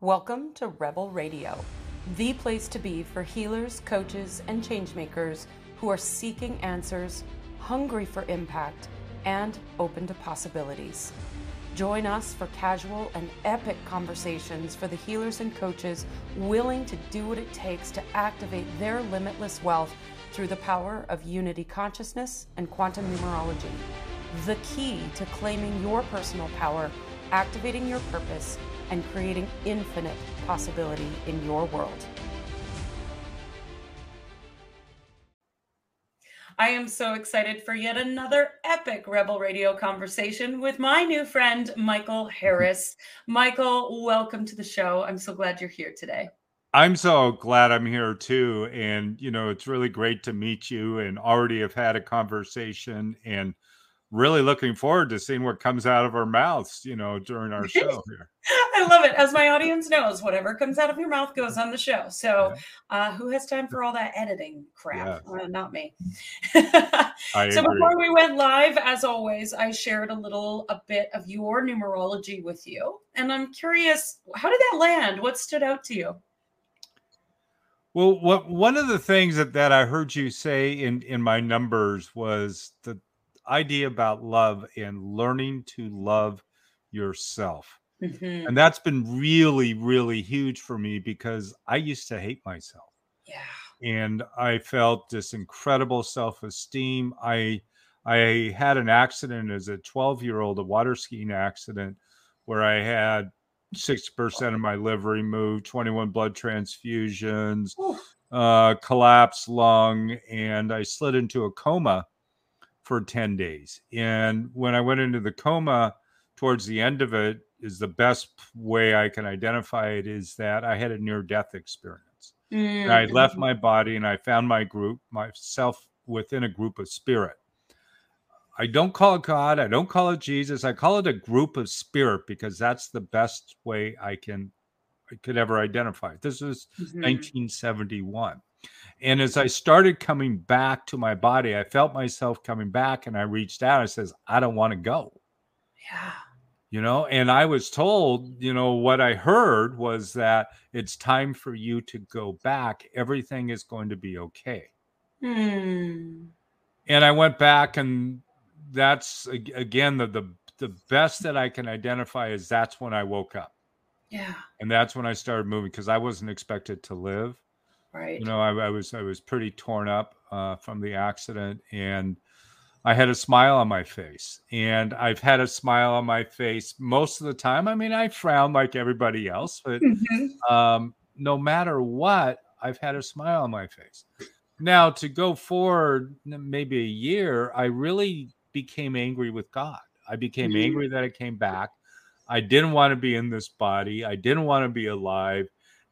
Welcome to Rebel Radio, the place to be for healers, coaches, and changemakers who are seeking answers, hungry for impact, and open to possibilities. Join us for casual and epic conversations for the healers and coaches willing to do what it takes to activate their limitless wealth through the power of unity consciousness and quantum numerology. The key to claiming your personal power, activating your purpose, and creating infinite possibility in your world. I am so excited for yet another epic Rebel Radio conversation with my new friend, Michael Harris. Michael, welcome to the show. I'm so glad you're here today. I'm so glad I'm here too. And, you know, it's really great to meet you and already have had a conversation and really looking forward to seeing what comes out of our mouths, you know, during our show here. I love it. As my audience knows, whatever comes out of your mouth goes on the show. So, uh, who has time for all that editing crap? Yeah. Uh, not me. so, agree. before we went live, as always, I shared a little, a bit of your numerology with you. And I'm curious, how did that land? What stood out to you? Well, what one of the things that, that I heard you say in in my numbers was the idea about love and learning to love yourself. Mm-hmm. And that's been really, really huge for me because I used to hate myself. Yeah. And I felt this incredible self-esteem. I I had an accident as a 12 year old, a water skiing accident, where I had 60% of my liver removed, 21 blood transfusions, uh, collapsed lung, and I slid into a coma for 10 days. And when I went into the coma towards the end of it, is the best way I can identify it is that I had a near death experience. Mm-hmm. I left my body and I found my group, myself within a group of spirit. I don't call it God, I don't call it Jesus, I call it a group of spirit because that's the best way I can I could ever identify. This was mm-hmm. 1971. And as I started coming back to my body, I felt myself coming back and I reached out and says, I don't want to go. Yeah. You know, and I was told, you know, what I heard was that it's time for you to go back. Everything is going to be okay. Hmm. And I went back and that's again the, the the best that I can identify is that's when I woke up. Yeah. And that's when I started moving because I wasn't expected to live. Right. You know, I, I was I was pretty torn up uh, from the accident, and I had a smile on my face, and I've had a smile on my face most of the time. I mean, I frown like everybody else, but mm-hmm. um, no matter what, I've had a smile on my face. Now, to go forward, maybe a year, I really became angry with God. I became mm-hmm. angry that I came back. I didn't want to be in this body. I didn't want to be alive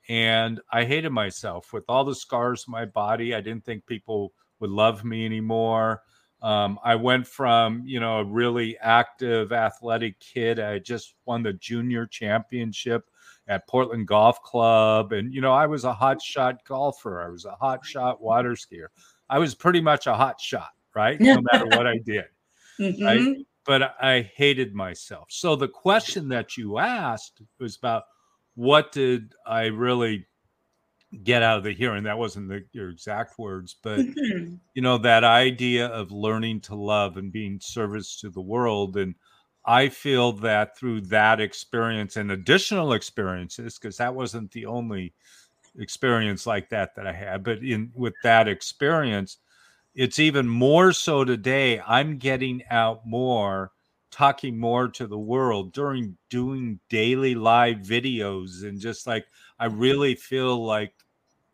and I hated myself with all the scars on my body. I didn't think people would love me anymore. Um, I went from you know a really active athletic kid. I just won the junior championship at Portland Golf Club, and you know I was a hot shot golfer. I was a hot shot water skier. I was pretty much a hot shot, right? No matter what I did. Mm-hmm. Right? But I hated myself. So the question that you asked was about what did I really get out of the hearing? That wasn't the, your exact words, but mm-hmm. you know that idea of learning to love and being service to the world, and I feel that through that experience and additional experiences, because that wasn't the only experience like that that I had, but in with that experience, it's even more so today. I'm getting out more talking more to the world during doing daily live videos and just like I really feel like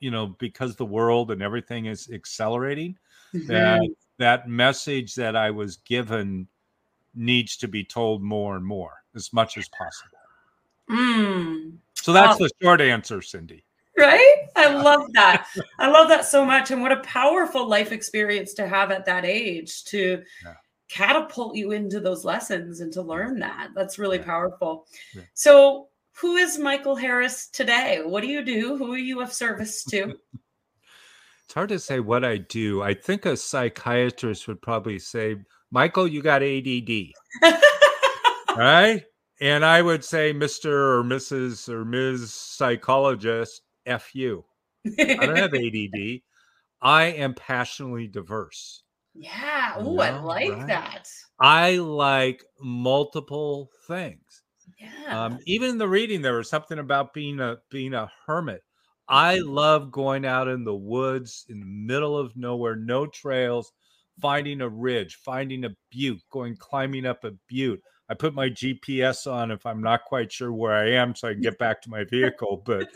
you know because the world and everything is accelerating mm-hmm. that that message that I was given needs to be told more and more as much as possible. Mm. So that's the short answer, Cindy. Right? I love that. I love that so much. And what a powerful life experience to have at that age to yeah catapult you into those lessons and to learn that. That's really yeah. powerful. Yeah. So, who is Michael Harris today? What do you do? Who are you of service to? it's hard to say what I do. I think a psychiatrist would probably say, Michael, you got ADD. right? and I would say, Mr. or Mrs. or Ms. Psychologist, F you. I don't have ADD. I am passionately diverse. Yeah. Oh, I like right? that. I like multiple things. Yeah. Um, even in the reading, there was something about being a being a hermit. I mm-hmm. love going out in the woods in the middle of nowhere, no trails, finding a ridge, finding a butte, going climbing up a butte. I put my GPS on if I'm not quite sure where I am, so I can get back to my vehicle. But,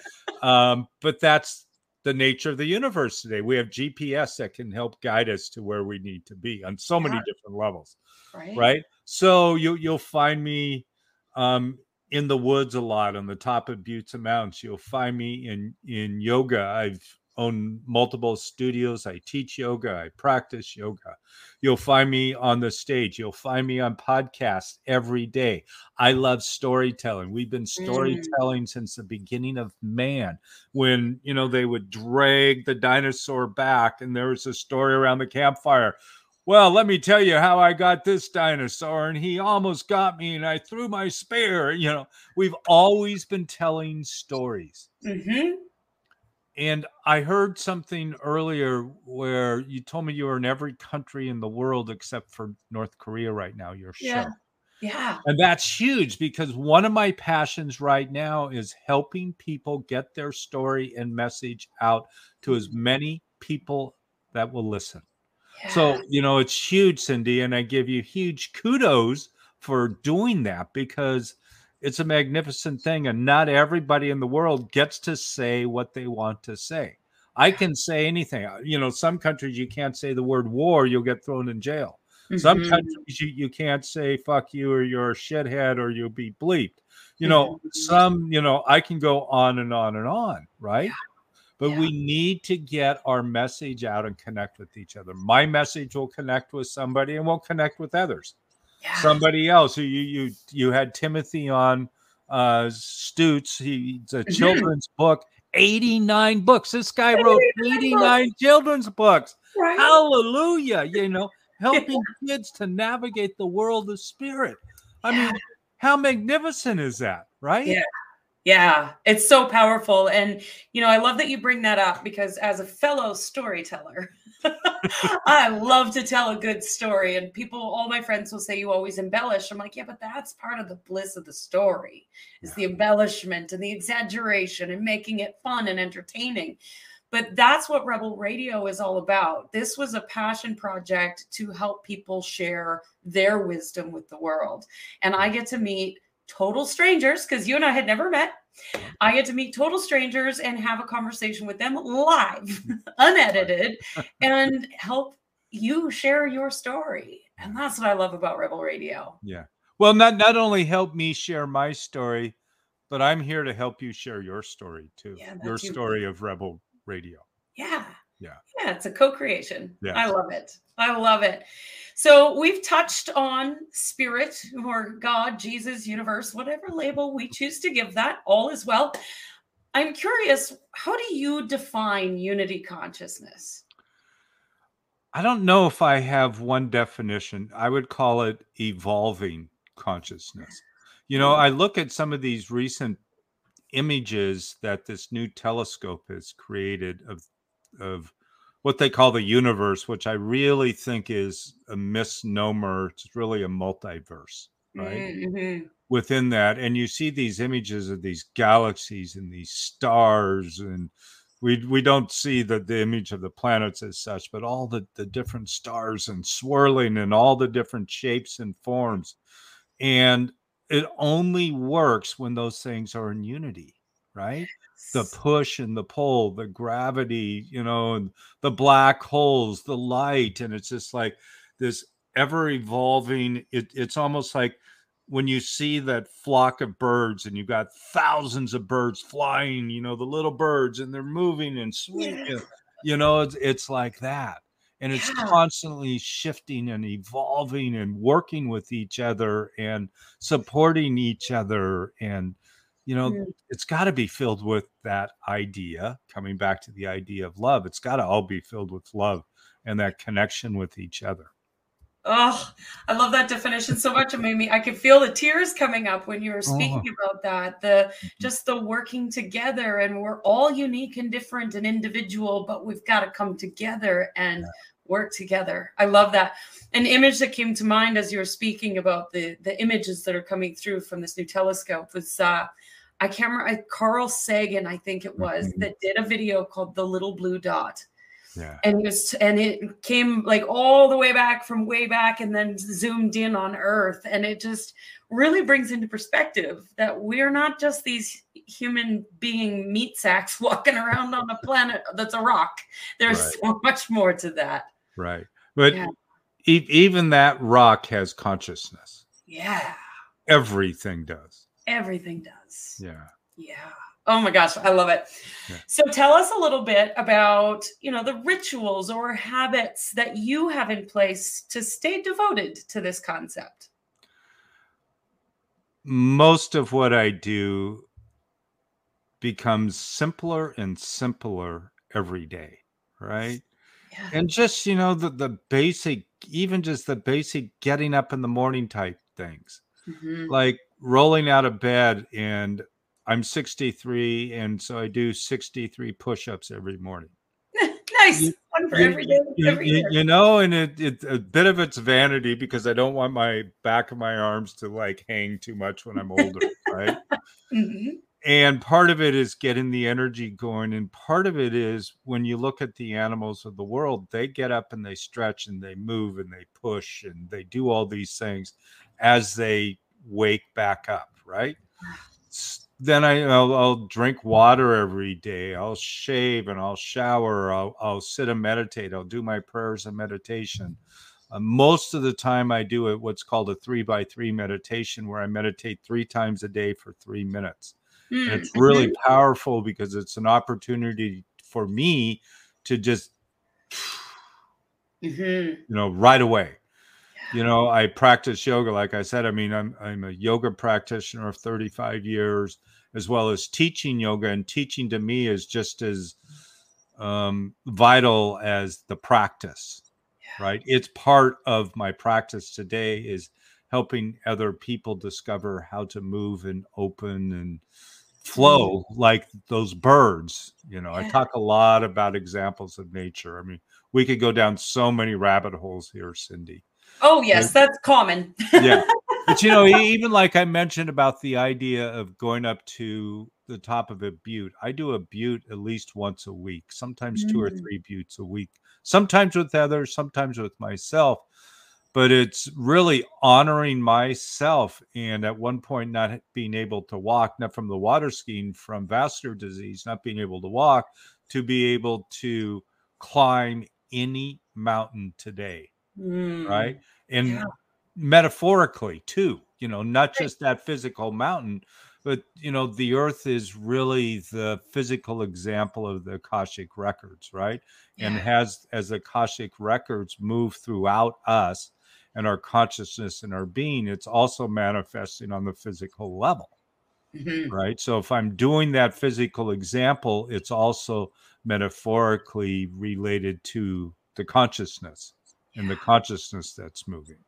um, but that's the nature of the universe today. We have GPS that can help guide us to where we need to be on so yeah. many different levels. Right. Right. So you you'll find me um, in the woods a lot on the top of buttes and mountains. You'll find me in in yoga. I've own multiple studios. I teach yoga, I practice yoga. You'll find me on the stage. You'll find me on podcasts every day. I love storytelling. We've been mm. storytelling mm. since the beginning of man when, you know, they would drag the dinosaur back and there was a story around the campfire. Well, let me tell you how I got this dinosaur, and he almost got me, and I threw my spear. You know, we've always been telling stories. Mm-hmm. And I heard something earlier where you told me you were in every country in the world except for North Korea right now, your show. Yeah. And that's huge because one of my passions right now is helping people get their story and message out to as mm-hmm. many people that will listen. So, you know, it's huge, Cindy. And I give you huge kudos for doing that because it's a magnificent thing, and not everybody in the world gets to say what they want to say. I can say anything. Uh, you know, some countries you can't say the word war, you'll get thrown in jail. Mm-hmm. Some countries you, you can't say fuck you or you're a shithead or you'll be bleeped. You know, mm-hmm. some, you know, I can go on and on and on, right? Yeah. But yeah. we need to get our message out and connect with each other. My message will connect with somebody and we'll connect with others somebody else who you you you had Timothy on uh Stutz. He's a mm-hmm. children's book. 89 books. This guy wrote 89 children's books. Right. Hallelujah. You know, helping kids to navigate the world of spirit. I yeah. mean, how magnificent is that, right? Yeah. Yeah, it's so powerful. And, you know, I love that you bring that up because as a fellow storyteller, I love to tell a good story. And people, all my friends will say you always embellish. I'm like, yeah, but that's part of the bliss of the story is the embellishment and the exaggeration and making it fun and entertaining. But that's what Rebel Radio is all about. This was a passion project to help people share their wisdom with the world. And I get to meet total strangers because you and I had never met. I get to meet total strangers and have a conversation with them live, unedited, and help you share your story. And that's what I love about Rebel Radio. Yeah. Well, not not only help me share my story, but I'm here to help you share your story too. Yeah, your story of Rebel Radio. Yeah. Yeah. Yeah, it's a co-creation. Yeah. I love it. I love it. So we've touched on spirit or God, Jesus, universe, whatever label we choose to give that, all is well. I'm curious, how do you define unity consciousness? I don't know if I have one definition. I would call it evolving consciousness. You know, I look at some of these recent images that this new telescope has created of of what they call the universe, which I really think is a misnomer. It's really a multiverse, right? Mm-hmm. Within that, and you see these images of these galaxies and these stars, and we we don't see the, the image of the planets as such, but all the, the different stars and swirling and all the different shapes and forms. And it only works when those things are in unity, right? the push and the pull, the gravity, you know, and the black holes, the light. And it's just like this ever evolving. It, it's almost like when you see that flock of birds and you've got thousands of birds flying, you know, the little birds and they're moving and swinging, yeah. you know, it's, it's like that. And it's yeah. constantly shifting and evolving and working with each other and supporting each other and you know mm. it's got to be filled with that idea coming back to the idea of love it's got to all be filled with love and that connection with each other Oh, I love that definition so much. It made me, I could feel the tears coming up when you were speaking oh. about that. The mm-hmm. just the working together, and we're all unique and different and individual, but we've got to come together and yeah. work together. I love that. An image that came to mind as you were speaking about the the images that are coming through from this new telescope was uh I can't remember Carl Sagan, I think it was, mm-hmm. that did a video called The Little Blue Dot yeah. And it was, and it came like all the way back from way back and then zoomed in on Earth. And it just really brings into perspective that we're not just these human being meat sacks walking around on a planet that's a rock. There's right. so much more to that. Right. But yeah. e- even that rock has consciousness. Yeah. Everything does. Everything does. Yeah. Yeah. Oh my gosh, I love it. Yeah. So tell us a little bit about, you know, the rituals or habits that you have in place to stay devoted to this concept. Most of what I do becomes simpler and simpler every day, right? Yeah. And just, you know, the the basic even just the basic getting up in the morning type things. Mm-hmm. Like rolling out of bed and I'm 63, and so I do 63 push-ups every morning. nice. You, One for every day. Every you, you, know, and it, it a bit of it's vanity because I don't want my back of my arms to like hang too much when I'm older, right? Mm-hmm. And part of it is getting the energy going, and part of it is when you look at the animals of the world, they get up and they stretch and they move and they push and they do all these things as they wake back up, right? then I, I'll, I'll, drink water every day. I'll shave and I'll shower. I'll, I'll sit and meditate. I'll do my prayers and meditation. Uh, most of the time, I do it what's called a three by three meditation, where I meditate three times a day for three minutes. Mm. It's really mm-hmm. powerful because it's an opportunity for me to just, mm-hmm. you know, right away you know i practice yoga like i said i mean i'm i'm a yoga practitioner of 35 years as well as teaching yoga and teaching to me is just as um, vital as the practice yeah. right it's part of my practice today is helping other people discover how to move and open and flow mm. like those birds you know yeah. i talk a lot about examples of nature i mean we could go down so many rabbit holes here cindy Oh yes, that's common. yeah. But you know, even like I mentioned about the idea of going up to the top of a butte, I do a butte at least once a week, sometimes mm. two or mm. three buttes a week, sometimes with others, sometimes with myself. But it's really honoring myself. And at one point, not being able to walk, not from the water skiing, from vascular disease, not being able to walk, to be able to climb any mountain today mm. right? And yeah. metaphorically too, you know, not just that physical mountain, but you know, the earth is really the physical example of the Akashic records, right? Yeah. And has as the Akashic records move throughout us and our consciousness and our being, it's also manifesting on the physical level. Mm-hmm. Right. So if I'm doing that physical example, it's also metaphorically related to the consciousness and the consciousness that's moving.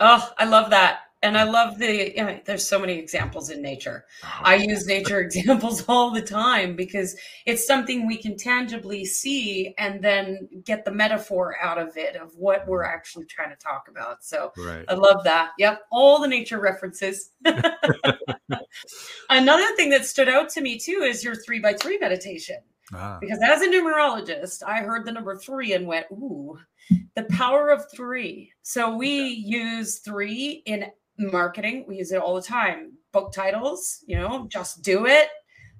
Oh, I love that. And I love the, you know, there's so many examples in nature. Uh-huh. I use nature examples all the time because it's something we can tangibly see and then get the metaphor out of it of what we're mm-hmm. actually trying to talk about. So right. I love that. Yep. All the nature references. Another thing that stood out to me too is your three by three meditation. Ah. Because as a numerologist, I heard the number three and went, ooh, the power of three. So we use three in marketing. We use it all the time. Book titles, you know, just do it.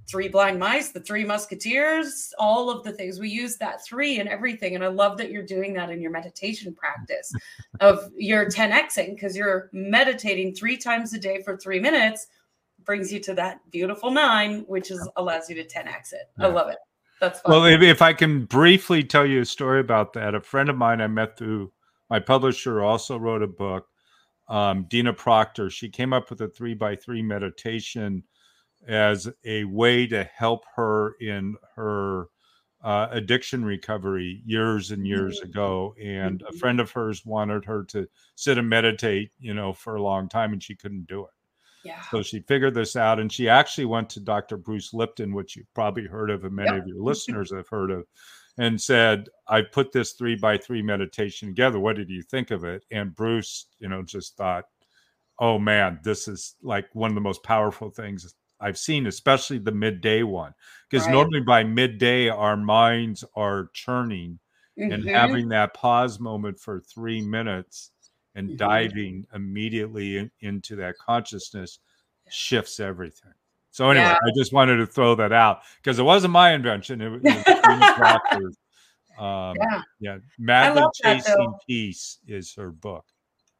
Three blind mice, the three musketeers, all of the things. We use that three in everything. And I love that you're doing that in your meditation practice of your 10xing because you're meditating three times a day for three minutes brings you to that beautiful nine, which is allows you to 10x it. Yeah. I love it. That's fun. Well, if, if I can briefly tell you a story about that, a friend of mine I met through my publisher also wrote a book, um, Dina Proctor. She came up with a three by three meditation as a way to help her in her uh, addiction recovery years and years Mm. ago, and a Mhm. friend of hers wanted her to sit and meditate, you know, for a long time, and she couldn't do it. Yeah. So she figured this out, and she actually went to Dr. Bruce Lipton, which you've probably heard of, and many Yep. of your listeners have heard of, and said, "I put this three by three meditation together. What did you think of it?" And Bruce, you know, just thought, "Oh man, this is like one of the most powerful things I've seen, especially the midday one, because Right. normally by midday our minds are churning." and Mhm. having that pause moment for three minutes and diving immediately in- into that consciousness shifts everything. So anyway, Yeah. I just wanted to throw that out because it wasn't my invention. It, was- it was Um, Yeah. yeah, madly love that, chasing peace is her book.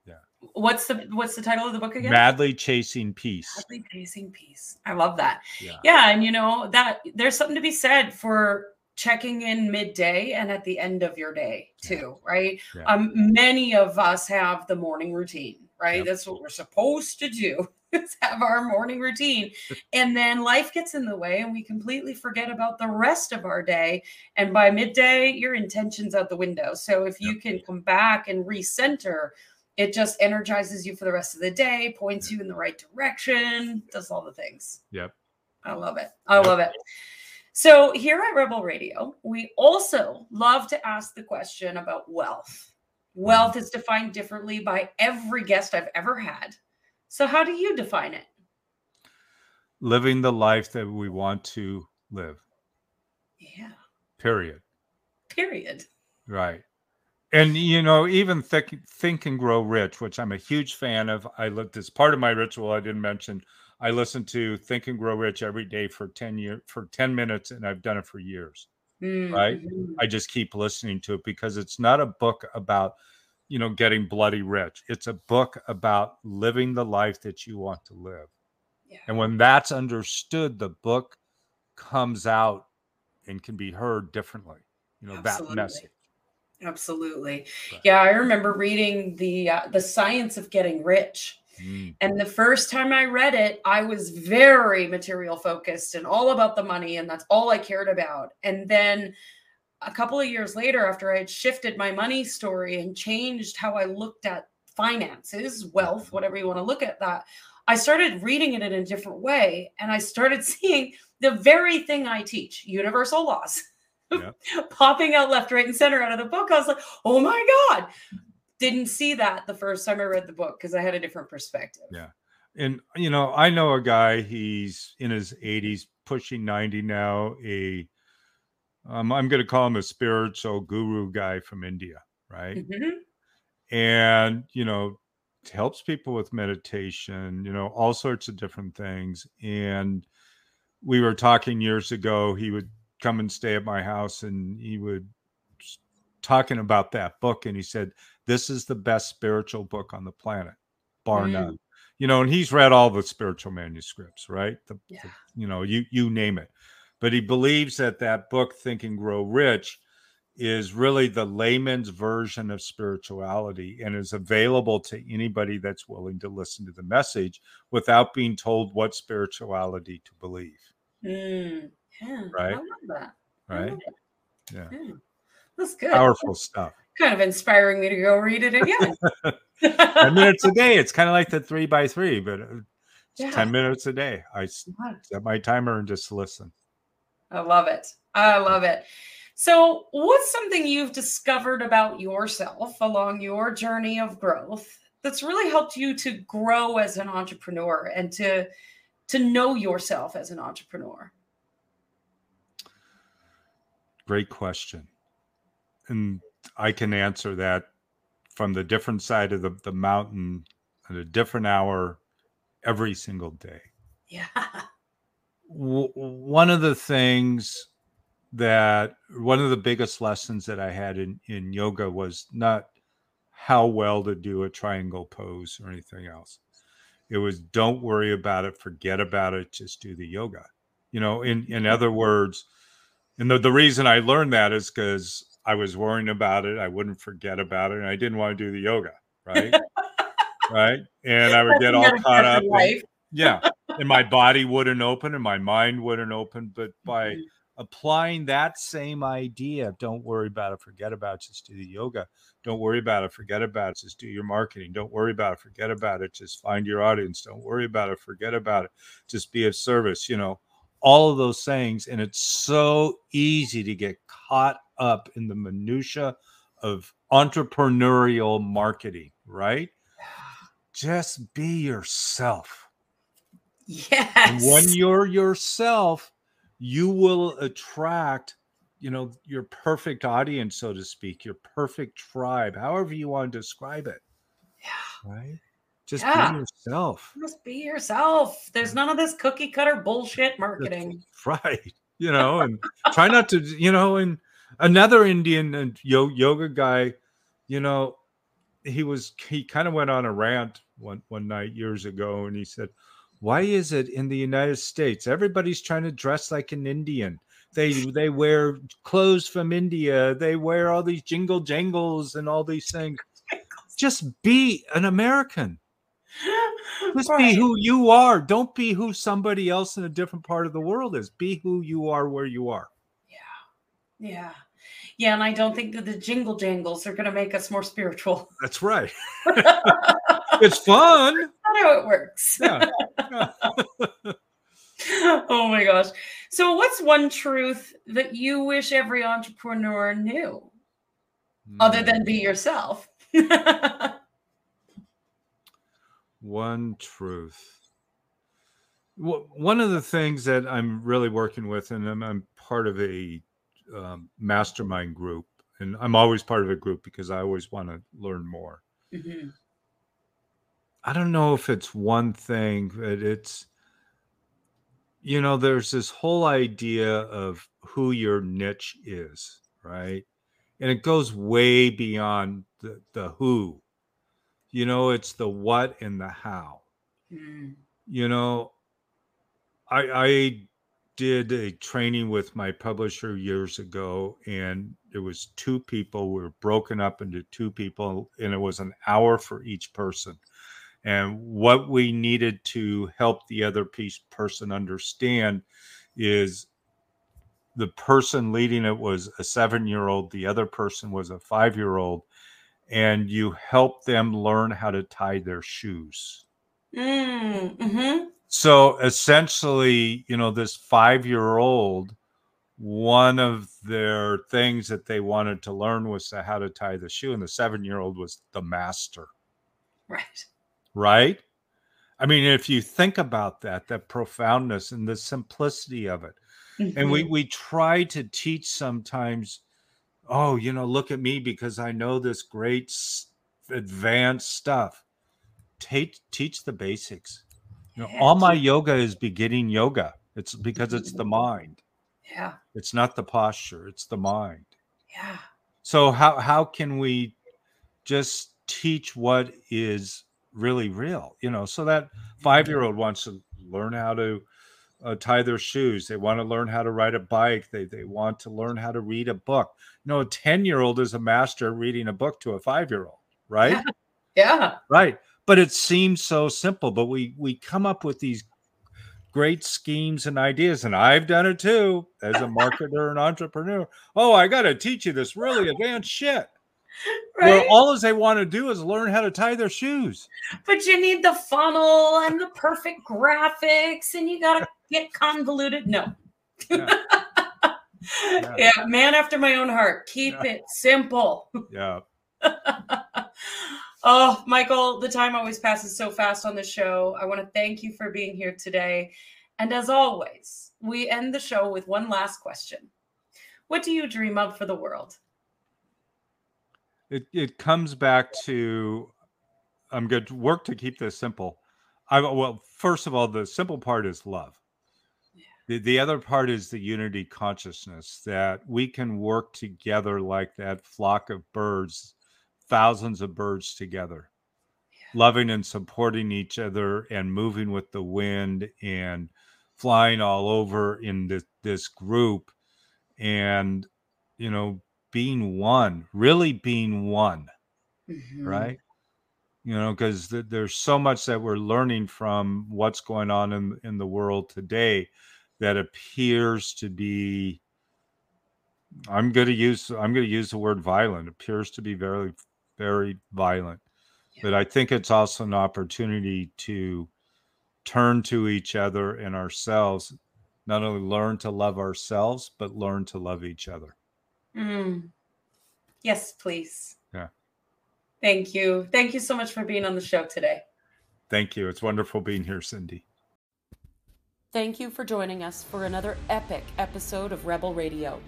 Yeah. What's the what's the title of the book again? Madly chasing peace. Madly Chasing Peace. I love that. Yeah, Yeah, and you know that there's something to be said for checking in midday and at the end of your day too, right? Yeah. Um, many of us have the morning routine, right? Yep. That's what we're supposed to do. is have our morning routine, and then life gets in the way, and we completely forget about the rest of our day. And by midday, your intentions out the window. So if you can come back and recenter, it just energizes you for the rest of the day, points you in the right direction, does all the things. Yep. I love it. I Yep. love it. So here at Rebel Radio, we also love to ask the question about wealth. Wealth is defined differently by every guest I've ever had. So how do you define it? living the life that we want to live. Yeah. Period. Period. Right. And you know, even think, think and grow rich, which I'm a huge fan of. I look this part of my ritual I didn't mention. I listen to Think and Grow Rich every day for 10 years for 10 minutes, and I've done it for years. Right. Mhm. I just keep listening to it because it's not a book about, you know, getting bloody rich. It's a book about living the life that you want to live. Yeah. And when that's understood, the book comes out and can be heard differently. You know, Absolutely. that message. Absolutely. Right. Yeah, I remember reading the uh, the science of getting rich. Mm, And the first time I read it, I was very material focused and all about the money, and that's all I cared about. And then a couple of years later, after I had shifted my money story and changed how I looked at finances, wealth, whatever you want to look at that, I started reading it in a different way. And I started seeing the very thing I teach universal laws popping out left, right, and center out of the book. I was like, oh my God. Didn't see that the first time I read the book because I had a different perspective. Yeah. And you know, I know a guy. He's in his 80s, pushing 90 now. A, um, I'm going to call him a spiritual guru guy from India, right? Mhm. And you know, helps people with meditation. You know, all sorts of different things. And we were talking years ago. He would come and stay at my house, and he would talking about that book, and he said, "This is the best spiritual book on the planet, bar Mm. none." You know, and he's read all the spiritual manuscripts, right? The, the- Yeah. you know, you you name it. But he believes that that book, Think and Grow Rich, is really the layman's version of spirituality and is available to anybody that's willing to listen to the message without being told what spirituality to believe. Mm, yeah, Right. I love that. I Right? love it. Yeah. Yeah. That's good. Powerful stuff. Kind of inspiring me to go read it again. 10 minutes a day. It's kind of like the three by three, but uh, it's Yeah. 10 minutes a day. I set my timer and just listen. I love it. I love it. So, what's something you've discovered about yourself along your journey of growth that's really helped you to grow as an entrepreneur and to to know yourself as an entrepreneur? Great question. And I can answer that from the different side of the, the mountain at a different hour every single day. Yeah. W- one of the things that one of the biggest lessons that I had in, in yoga was not how well to do a triangle pose or anything else. It was don't worry about it, forget about it, just do the yoga. You know, in, in other words, and the, the reason I learned that is because I was worrying about it. I wouldn't forget about it. And I didn't want to do the yoga. Right. right. And I would get all caught up. Life. yeah. And my body wouldn't open and my mind wouldn't open. But by Mhm. applying that same idea don't worry about it forget about it just do the yoga don't worry about it forget about it just do your marketing don't worry about it forget about it just find your audience don't worry about it forget about it just be of service you know all of those things and it's so easy to get caught up in the minutia of entrepreneurial marketing right? Just be yourself. Yes when you're yourself you will attract you know your perfect audience so to speak your perfect tribe however you want to describe it yeah. right? Just Yeah. be yourself. Just be yourself. There's none of this cookie cutter bullshit marketing. right you know and try not to you know and another indian uh, and yoga guy you know he was he kind of went on a rant one one night years ago and he said why is it in the united states everybody's trying to dress like an indian. They they wear clothes from india they wear all these jingle jangles and all these things. Just be an american. Just be who you are. Don't be who somebody else in a different part of the world is. Be who you are where you are. Yeah. Yeah yeah and i don't think that the jingle jangles are going to make us more spiritual. That's right. It's fun. not how it works. Yeah, yeah. oh my gosh. So what's one truth that you wish every entrepreneur knew? Other Hmm. than be yourself. One truth. Wh- one of the things that i'm really working with and i'm, I'm part of a um, mastermind group and i'm always part of a group because i always want to learn more Mhm. I don't know if it's one thing, but it's, you know, there's this whole idea of who your niche is, right? And it goes way beyond the, the who. You know, it's the what and the how. Mm. You know, I, I did a training with my publisher years ago, and it was two people. We were broken up into two people, and it was an hour for each person. And what we needed to help the other piece person understand is the person leading it was a seven year old, the other person was a five year old, and you help them learn how to tie their shoes. Mm, mhm. So essentially, you know, this five year old, one of their things that they wanted to learn was how to tie the shoe, and the seven year old was the master, Right. right? I mean, if you think about that, that profoundness and the simplicity of it, and we Mhm. we try to teach sometimes, oh, you know, look at me because I know this great advanced stuff. Teach teach the basics. You know, all my yoga is beginning yoga. It's because it's the mind. Yeah. It's not the posture, it's the mind. Yeah. So how how can we just teach what is really real? You know, so that 5-year-old wants to learn how to uh, tie their shoes. They want to learn how to ride a bike. They they want to learn how to read a book. You know, a 10-year-old is a master reading a book to a 5-year-old, right? Yeah. Yeah. Right. But it seems so simple, but we we come up with these great schemes and ideas and I've done it too as a marketer and entrepreneur. Oh, I got to teach you this really advanced shit. Where Right. all they want to do is learn how to tie their shoes. But you need the funnel and the perfect graphics, and you gotta get convoluted. No. Yeah. yeah. man after my own heart. Keep Yeah. it simple. Yeah. oh, Michael, the time always passes so fast on the show. I want to thank you for being here today. And as always, we end the show with one last question. What do you dream of for the world? It it comes back to I'm going to work to keep this simple. I well, first of all, the simple part is love. The, the other part is the unity consciousness that we can work together like that flock of birds, thousands of birds together, loving and supporting each other and moving with the wind and flying all over in this, this group and, you know, being one, really being one Mhm. right you know because th- there's so much that we're learning from what's going on in in the world today that appears to be I'm going to use I'm going to use the word violent. It appears to be very very violent. Yeah. But I think it's also an opportunity to turn to each other and ourselves, not only learn to love ourselves, but learn to love each other. Mm. Yes, please. Yeah. Thank you. Thank you so much for being on the show today. Thank you. It's wonderful being here, Cindy. Thank you for joining us for another epic episode of Rebel Radio.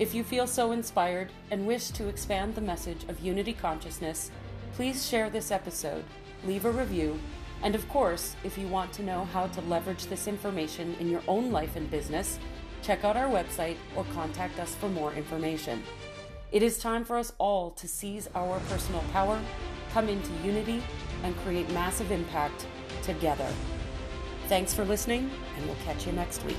If you feel so inspired and wish to expand the message of unity consciousness, please share this episode, leave a review, and of course, if you want to know how to leverage this information in your own life and business, check out our website or contact us for more information. It is time for us all to seize our personal power, come into unity, and create massive impact together. Thanks for listening, and we'll catch you next week.